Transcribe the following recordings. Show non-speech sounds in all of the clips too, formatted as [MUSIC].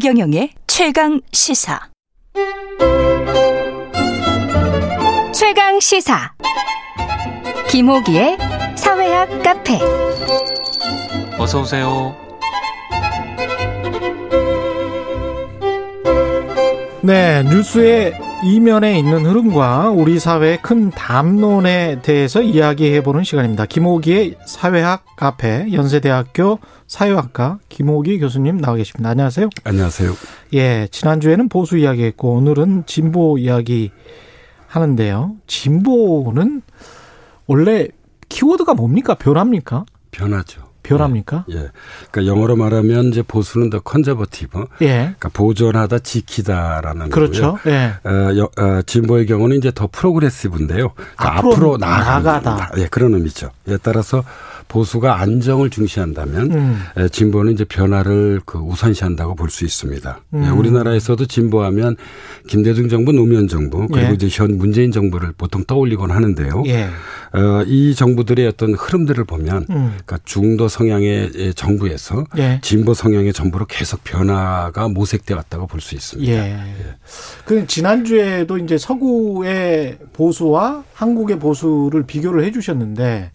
최경영의 최강 시사. 최강 시사. 김호기의 사회학 카페. 어서 오세요. 네, 뉴스의 이면에 있는 흐름과 우리 사회의 큰 담론에 대해서 이야기해보는 시간입니다. 김호기의 사회학 카페, 연세대학교 사회학과 김호기 교수님 나와 계십니다. 안녕하세요. 안녕하세요. 예, 지난주에는 보수 이야기했고, 오늘은 진보 이야기 하는데요. 진보는 원래 키워드가 뭡니까? 변합니까? 변하죠. 변합니까? 예. 예. 그러니까 영어로 말하면 이제 보수는 the conservative. 예. 그러니까 보존하다 지키다라는 그렇죠. 거고요. 예. 어, 여, 어, 진보의 경우는 이제 the progressive인데요. 그러니까 앞으로 앞으로. 나아가다. 예, 그런 의미죠. 예, 따라서 보수가 안정을 중시한다면 음. 에, 진보는 이제 변화를 그 우선시한다고 볼 수 있습니다. 예, 음. 우리나라에서도 진보하면 김대중 정부, 노무현 정부 그리고 예. 이제 현 문재인 정부를 보통 떠올리곤 하는데요. 예. 어, 이 정부들의 어떤 흐름들을 보면 음. 그러니까 중도 성향의 예, 정부에서 예. 진보 성향의 정부로 계속 변화가 모색돼 왔다고 볼 수 있습니다. 예. 그 지난주에도 이제 서구의 보수와 한국의 보수를 비교를 해 주셨는데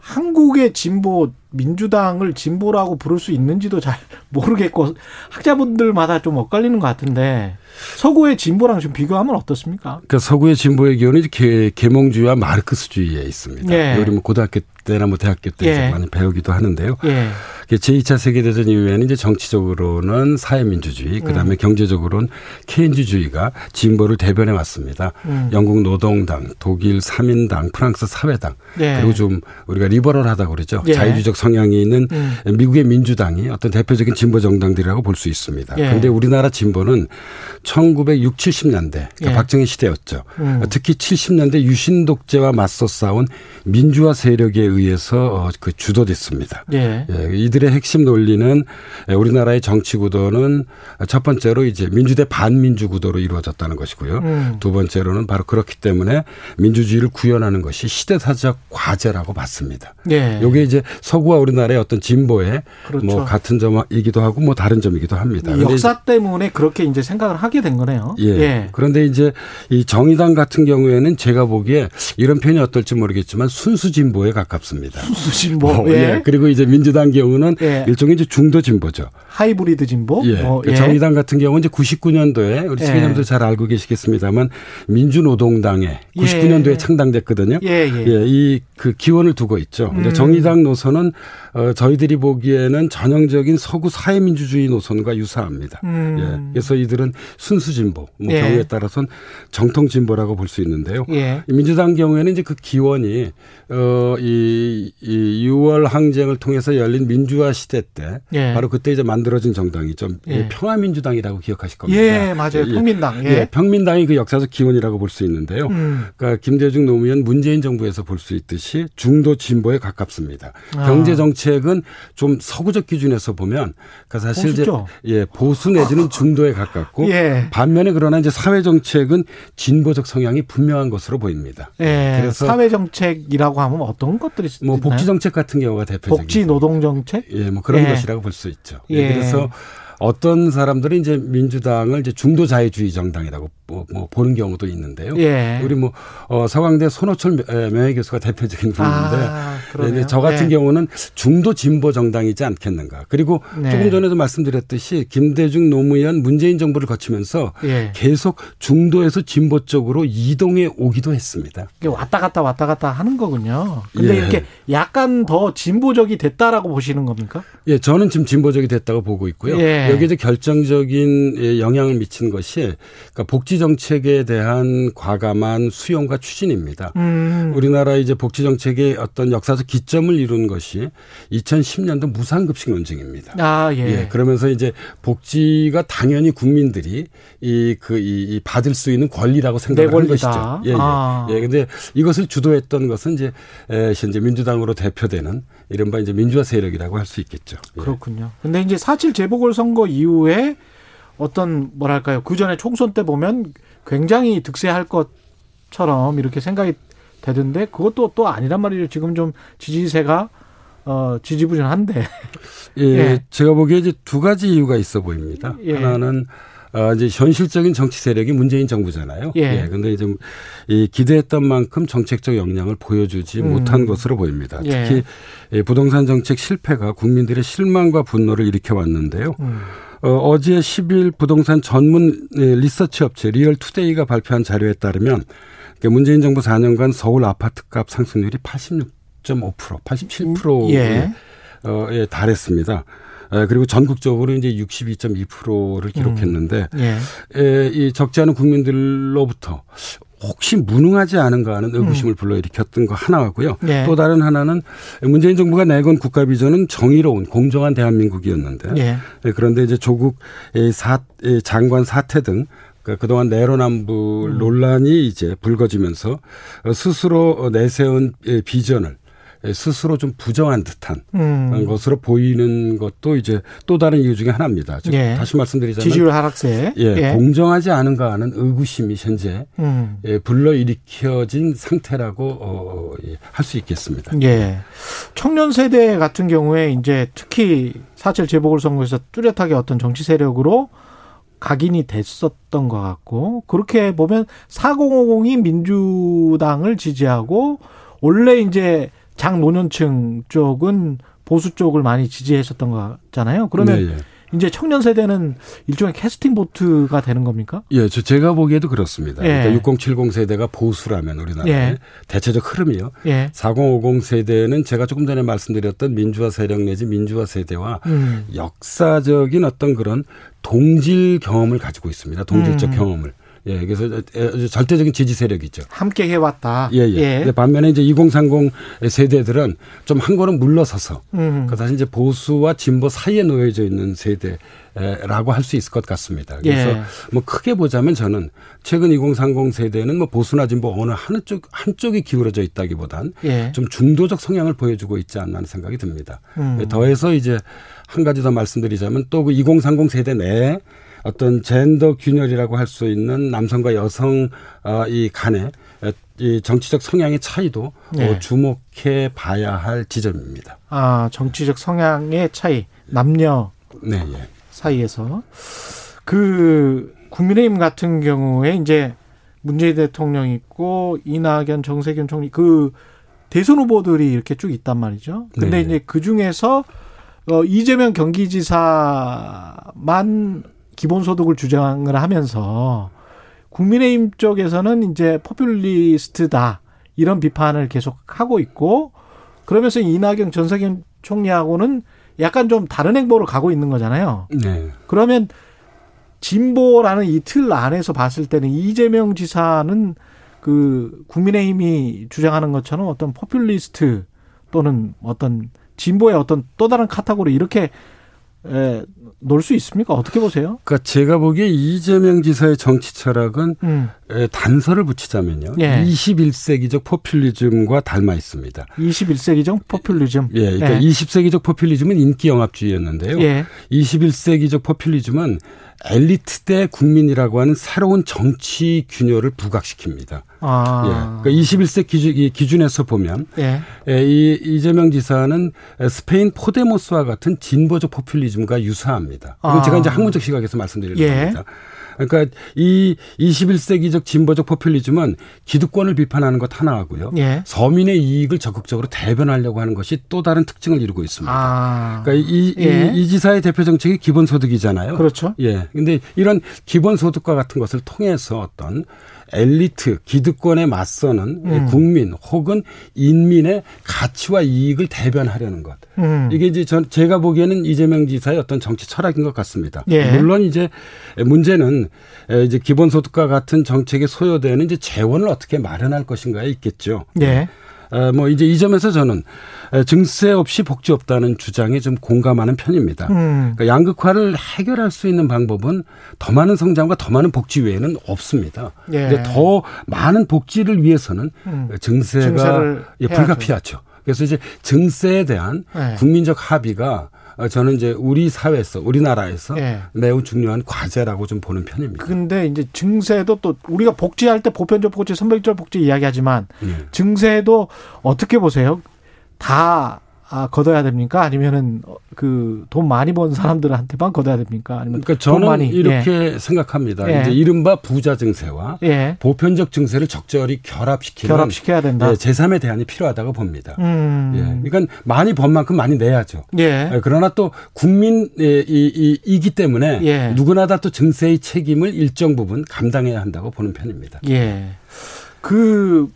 한국의 진보 민주당을 진보라고 부를 수 있는지도 잘 [LAUGHS] 모르겠고 학자분들마다 좀 엇갈리는 것 같은데 서구의 진보랑 좀 비교하면 어떻습니까? 그러니까 서구의 진보의 기원은 이제 개, 계몽주의와 마르크스주의에 있습니다. 예. 우리 뭐 고등학교 때나 뭐 대학교 때 이제 예. 많이 배우기도 하는데요. 예. 제2차 세계대전 이후에는 이제 정치적으로는 사회민주주의, 그 다음에 경제적으로는 케인주주의가 진보를 대변해 왔습니다. 음. 영국 노동당, 독일 사민당, 프랑스 사회당, 예. 그리고 좀 우리가 리버럴하다고 그러죠. 예. 자유주의적 성향이 있는 음. 미국의 민주당이 어떤 대표적인 진보 정당들이라고 볼 수 있습니다. 예. 그런데 우리나라 진보는 1960, 70년대 그러니까 예. 박정희 시대였죠. 음. 특히 70년대 유신 독재와 맞서 싸운 민주화 세력에 의해서 어, 그 주도됐습니다. 예. 예, 이들의 핵심 논리는 우리나라의 정치 구도는 첫 번째로 이제 민주대 반민주 구도로 이루어졌다는 것이고요. 음. 두 번째로는 바로 그렇기 때문에 민주주의를 구현하는 것이 시대사적 과제라고 봤습니다. 예. 요게 이제 서구 와 우리나라의 어떤 진보의 그렇죠. 뭐 같은 점이기도 하고 뭐 다른 점이기도 합니다. 역사 때문에 그렇게 이제 생각을 하게 된 거네요. 예. 그런데 이제 이 정의당 같은 경우에는 제가 보기에 이런 표현이 어떨지 모르겠지만 순수 진보에 가깝습니다. 순수 진보. 어, 예. 예. 그리고 이제 민주당 경우는 예. 일종의 이제 중도 진보죠. 하이브리드 진보. 예. 어, 그 정의당 같은 경우는 이제 99년도에 우리 예. 시민님도 잘 알고 계시겠습니다만 민주노동당에 예. 99년도에 창당됐거든요. 예, 예. 이 그 기원을 두고 있죠. 음. 정의당 노선은 어, 저희들이 보기에는 전형적인 서구 사회민주주의 노선과 유사합니다. 음. 예. 그래서 이들은 순수 진보, 뭐 예. 경우에 따라서는 정통 진보라고 볼 수 있는데요. 예. 이 민주당 경우에는 이제 그 기원이 어이 이 6월 항쟁을 통해서 열린 민주화 시대 때 예. 바로 그때 이제 만들어진 정당이죠. 예. 평화민주당이라고 기억하실 겁니다. 예, 맞아요. 평민당. 예. 예, 평민당이 그 역사적 기원이라고 볼 수 있는데요. 음. 그러니까 김대중 노무현 문재인 정부에서 볼 수 있듯이 중도 진보에 가깝습니다. 아. 경제 정책은 좀 서구적 기준에서 보면 그러니까 사실 보수죠. 이제 예, 보수 내지는 중도에 가깝고 예. 반면에 그러나 이제 사회 정책은 진보적 성향이 분명한 것으로 보입니다. 예. 그래서 사회 정책이라고 하면 어떤 것들이 뭐 있나요? 복지 정책 같은 경우가 대표적인 복지 노동 정책? 예, 뭐 그런 예. 것이라고 볼 수 있죠. 예. 예. 그래서 어떤 사람들은 이제 민주당을 이제 중도 자유주의 정당이라고 뭐, 뭐 보는 경우도 있는데요. 예. 우리 뭐 어, 서강대 손호철 명- 명예교수가 대표적인 분인데 아. 네, 저 같은 예. 경우는 중도 진보 정당이지 않겠는가. 그리고 네. 조금 전에도 말씀드렸듯이 김대중 노무현 문재인 정부를 거치면서 예. 계속 중도에서 진보 쪽으로 이동해 오기도 했습니다. 이게 왔다 갔다 왔다 갔다 하는 거군요. 근데 예. 이렇게 약간 더 진보적이 됐다라고 보시는 겁니까? 예, 저는 지금 진보적이 됐다고 보고 있고요. 예. 여기에 이제 결정적인 예, 영향을 미친 것이 그러니까 복지 정책에 대한 과감한 수용과 추진입니다. 음. 우리나라 이제 복지 정책의 어떤 역사적 기점을 이룬 것이 2010년도 무상급식 논쟁입니다. 아, 예. 예, 그러면서 이제 복지가 당연히 국민들이 이, 그, 이, 이 받을 수 있는 권리라고 생각하는. 것이죠. 예, 예. 아. 예, 근데 이것을 주도했던 것은 이제, 에, 현재 민주당으로 대표되는 이른바 이제 민주화 세력이라고 할 수 있겠죠. 예. 그렇군요. 근데 이제 사실 재보궐 선거 이후에 어떤 뭐랄까요 그 전에 총선 때 보면 굉장히 득세할 것처럼 이렇게 생각이 되던데 그것도 또 아니란 말이죠. 지금 좀 지지세가 어, 지지부진한데. 예, [LAUGHS] 예, 제가 보기에 이제 두 가지 이유가 있어 보입니다. 예. 하나는 어, 이제 현실적인 정치 세력이 문재인 정부잖아요. 예. 예. 근데 이제 이 기대했던 만큼 정책적 역량을 보여주지 음. 못한 것으로 보입니다. 예. 특히 예. 부동산 정책 실패가 국민들의 실망과 분노를 일으켜 왔는데요. 음. 어, 어제 10일 부동산 전문 예, 리서치 업체 리얼투데이가 발표한 자료에 따르면 문재인 정부 4년간 서울 아파트값 상승률이 86.5% 87%에 예. 어, 에 달했습니다. 그리고 전국적으로 이제 62.2%를 기록했는데 음. 예. 에, 이 적지 않은 국민들로부터 혹시 무능하지 않은가 하는 의구심을 음. 불러일으켰던 거 하나고요. 예. 또 다른 하나는 문재인 정부가 내건 국가 비전은 정의로운 공정한 대한민국이었는데 예. 그런데 이제 조국 사, 장관 사태 등 그러니까 그동안 내로남불 음. 논란이 이제 불거지면서 스스로 내세운 비전을 스스로 좀 부정한 듯한 음. 것으로 보이는 것도 이제 또 다른 이유 중에 하나입니다. 즉 예. 다시 말씀드리자면 지지율 하락세 예, 예. 공정하지 않은가 하는 의구심이 현재 음. 예, 불러일으켜진 상태라고 어, 예, 할수 있겠습니다. 예. 청년 세대 같은 경우에 이제 특히 사실 재보궐선거에서 뚜렷하게 어떤 정치 세력으로 각인이 됐었던 것 같고 그렇게 보면 4050이 민주당을 지지하고 원래 이제 장노년층 쪽은 보수 쪽을 많이 지지했었던 거잖아요. 그러면 네, 예. 이제 청년 세대는 일종의 캐스팅 보트가 되는 겁니까? 예, 저 제가 보기에도 그렇습니다. 예. 그러니까 6070 세대가 보수라면 우리나라의 예. 대체적 흐름이요. 예. 4050 세대는 제가 조금 전에 말씀드렸던 민주화 세력 내지 민주화 세대와 음. 역사적인 어떤 그런 동질 경험을 가지고 있습니다. 동질적 음. 경험을. 예, 그래서 아주 절대적인 지지 세력이죠. 함께 해왔다. 예, 예. 예. 반면에 이제 2030 세대들은 좀 한 걸음 물러서서 음. 그 사실 이제 보수와 진보 사이에 놓여져 있는 세대라고 할 수 있을 것 같습니다. 그래서 예. 뭐 크게 보자면 저는 최근 2030 세대는 뭐 보수나 진보 어느 한 쪽 한쪽이 기울어져 있다기보단 예. 좀 중도적 성향을 보여주고 있지 않나 하는 생각이 듭니다. 음. 더해서 이제 한 가지 더 말씀드리자면 또 그 2030 세대 내에 어떤 젠더 균열이라고 할 수 있는 남성과 여성 어, 이 간의 이 정치적 성향의 차이도 네. 어, 주목해 봐야 할 지점입니다. 아 정치적 성향의 차이 남녀 네, 예. 사이에서 그 국민의힘 같은 경우에 이제 문재인 대통령 있고 이낙연 정세균 총리 그 대선 후보들이 이렇게 쭉 있단 말이죠. 근데 네. 이제 그 중에서 어 이재명 경기지사만 기본소득을 주장을 하면서 국민의힘 쪽에서는 이제 포퓰리스트다 이런 비판을 계속 하고 있고 그러면서 이낙연 정세균 총리하고는 약간 좀 다른 행보로 가고 있는 거잖아요. 네. 그러면 진보라는 이 틀 안에서 봤을 때는 이재명 지사는 그 국민의힘이 주장하는 것처럼 어떤 포퓰리스트 또는 어떤 진보의 어떤 또 다른 카테고리 이렇게 에, 놓을 수 있습니까? 어떻게 보세요? 그러니까 제가 보기에 이재명 지사의 정치 철학은 음. 에, 단서를 붙이자면요. 예. 21세기적 포퓰리즘과 닮아 있습니다. 21세기적 포퓰리즘. 예, 그러니까 예. 20세기적 포퓰리즘은 인기 영합주의였는데요. 예. 21세기적 포퓰리즘은 엘리트 대 국민이라고 하는 새로운 정치 균열을 부각시킵니다. 아. 예. 그러니까 21세 기준, 기준에서 보면 예. 예. 이 이재명 지사는 스페인 포데모스와 같은 진보적 포퓰리즘과 유사합니다. 아. 제가 이제 학문적 시각에서 말씀드리는 예. 겁니다. 그러니까 이 21세기적 진보적 포퓰리즘은 기득권을 비판하는 것 하나하고요. 예. 서민의 이익을 적극적으로 대변하려고 하는 것이 또 다른 특징을 이루고 있습니다. 아. 그러니까 이, 예. 이, 이, 지사의 대표 정책이 기본소득이잖아요. 그렇죠. 예. 근데 이런 기본소득과 같은 것을 통해서 어떤 엘리트 기득권에 맞서는 음. 국민 혹은 인민의 가치와 이익을 대변하려는 것. 음. 이게 이제 전 제가 보기에는 이재명 지사의 어떤 정치 철학인 것 같습니다. 예. 물론 이제 문제는 이제 기본소득과 같은 정책에 소요되는 이제 재원을 어떻게 마련할 것인가에 있겠죠. 예. 어, 뭐 이제 이 점에서 저는 증세 없이 복지 없다는 주장에 좀 공감하는 편입니다. 음. 그러니까 양극화를 해결할 수 있는 방법은 더 많은 성장과 더 많은 복지 외에는 없습니다. 예. 근데 더 많은 복지를 위해서는 음. 증세가 예, 불가피하죠. 그래서 이제 증세에 대한 네. 국민적 합의가 저는 이제 우리 사회에서 우리나라에서 네. 매우 중요한 과제라고 좀 보는 편입니다. 근데 이제 증세도 또 우리가 복지할 때 보편적 복지, 선별적 복지 이야기하지만 네. 증세도 어떻게 보세요? 다 아, 걷어야 됩니까? 아니면은 그 돈 많이 번 사람들한테만 걷어야 됩니까? 아니면 그러니까 저는 많이, 이렇게 예. 생각합니다. 예. 이제 이른바 부자 증세와 예. 보편적 증세를 적절히 결합시키는 결합시켜야 된다. 예, 제3의 대안이 필요하다고 봅니다. 음. 예. 그러니까 많이 번 만큼 많이 내야죠. 예. 예 그러나 또 국민이기 때문에 예. 누구나 다 또 증세의 책임을 일정 부분 감당해야 한다고 보는 편입니다. 예. 그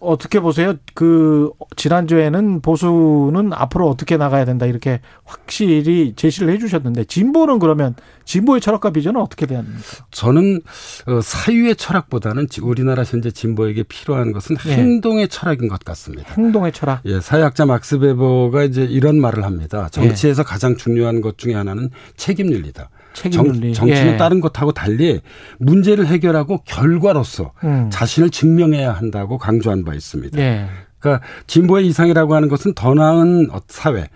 어떻게 보세요? 그 지난주에는 보수는 앞으로 어떻게 나가야 된다 이렇게 확실히 제시를 해주셨는데 진보는 그러면 진보의 철학과 비전은 어떻게 돼야 됩니까? 저는 어, 사유의 철학보다는 우리나라 현재 진보에게 필요한 것은 예. 행동의 철학인 것 같습니다. 행동의 철학. 예, 사회학자 막스 베버가 이제 이런 말을 합니다. 정치에서 예. 가장 중요한 것 중에 하나는 책임 윤리다. 정, 정치는 예. 다른 것하고 달리 문제를 해결하고 결과로서 음. 자신을 증명해야 한다고 강조한 바 있습니다. 예. 그러니까 진보의 이상이라고 하는 것은 더 나은 사회,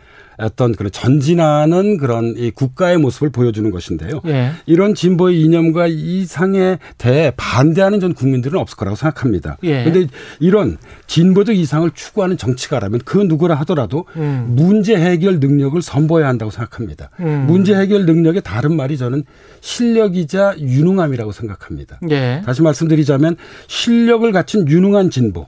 어떤 그런 전진하는 그런 이 국가의 모습을 보여주는 것인데요. 예. 이런 진보의 이념과 이상에 대해 반대하는 전 국민들은 없을 거라고 생각합니다. 그런데 예. 이런 진보적 이상을 추구하는 정치가라면 그 누구라 하더라도 음. 문제 해결 능력을 선보여야 한다고 생각합니다. 음. 문제 해결 능력의 다른 말이 저는 실력이자 유능함이라고 생각합니다. 예. 다시 말씀드리자면 실력을 갖춘 유능한 진보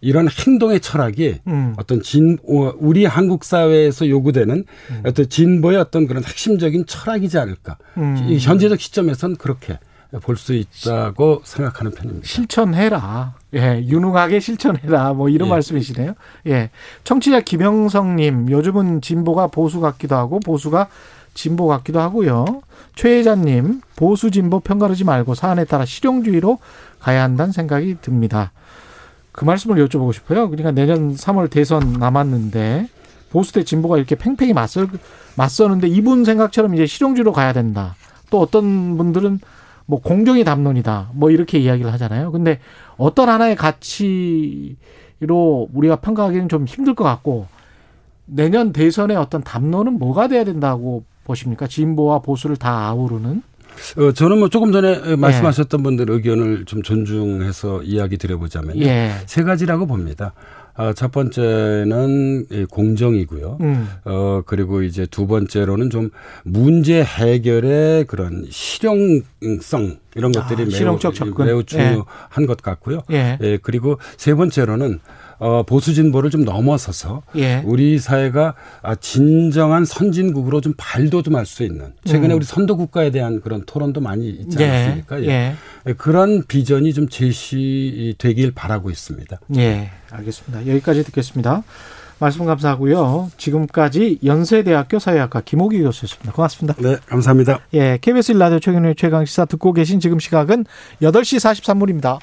이런 행동의 철학이 음. 어떤 진 우리 한국 사회에서 요구되는 음. 어떤 진보의 어떤 그런 핵심적인 철학이지 않을까. 음. 현재적 시점에선 그렇게 볼 수 있다고 생각하는 편입니다. 실천해라. 예, 유능하게 실천해라. 뭐 이런 예. 말씀이시네요. 예. 청취자 김영성 님, 요즘은 진보가 보수 같기도 하고 보수가 진보 같기도 하고요. 최혜자님, 보수 진보 편가르지 말고 사안에 따라 실용주의로 가야 한다는 생각이 듭니다. 그 말씀을 여쭤보고 싶어요. 그러니까 내년 3월 대선 남았는데 보수 대 진보가 이렇게 팽팽히 맞서 맞서는데 이분 생각처럼 이제 실용주로 가야 된다. 또 어떤 분들은 뭐 공정의 담론이다. 뭐 이렇게 이야기를 하잖아요. 근데 어떤 하나의 가치로 우리가 평가하기는 좀 힘들 것 같고 내년 대선의 어떤 담론은 뭐가 돼야 된다고 보십니까? 진보와 보수를 다 아우르는 어, 저는 뭐 조금 전에 말씀하셨던 예. 분들 의견을 좀 존중해서 이야기 드려보자면 예. 세 가지라고 봅니다. 아, 첫 번째는 공정이고요. 음. 어, 그리고 이제 두 번째로는 좀 문제 해결의 그런 실용성 이런 것들이 아, 매우. 매우 중요한 예. 것 같고요. 예. 예. 그리고 세 번째로는 어, 보수 진보를 좀 넘어서서 예. 우리 사회가 아, 진정한 선진국으로 좀 발돋움할 수 있는 최근에 음. 우리 선도 국가에 대한 그런 토론도 많이 있지 예. 않습니까? 예. 예. 예. 그런 비전이 좀 제시되길 바라고 있습니다. 예, 알겠습니다. 여기까지 듣겠습니다. 말씀 감사하고요. 지금까지 연세대학교 사회학과 김호기 교수였습니다. 고맙습니다. 네, 감사합니다. 예, KBS 라디오 최경의 최강 시사 듣고 계신 지금 시각은 8시 43분입니다.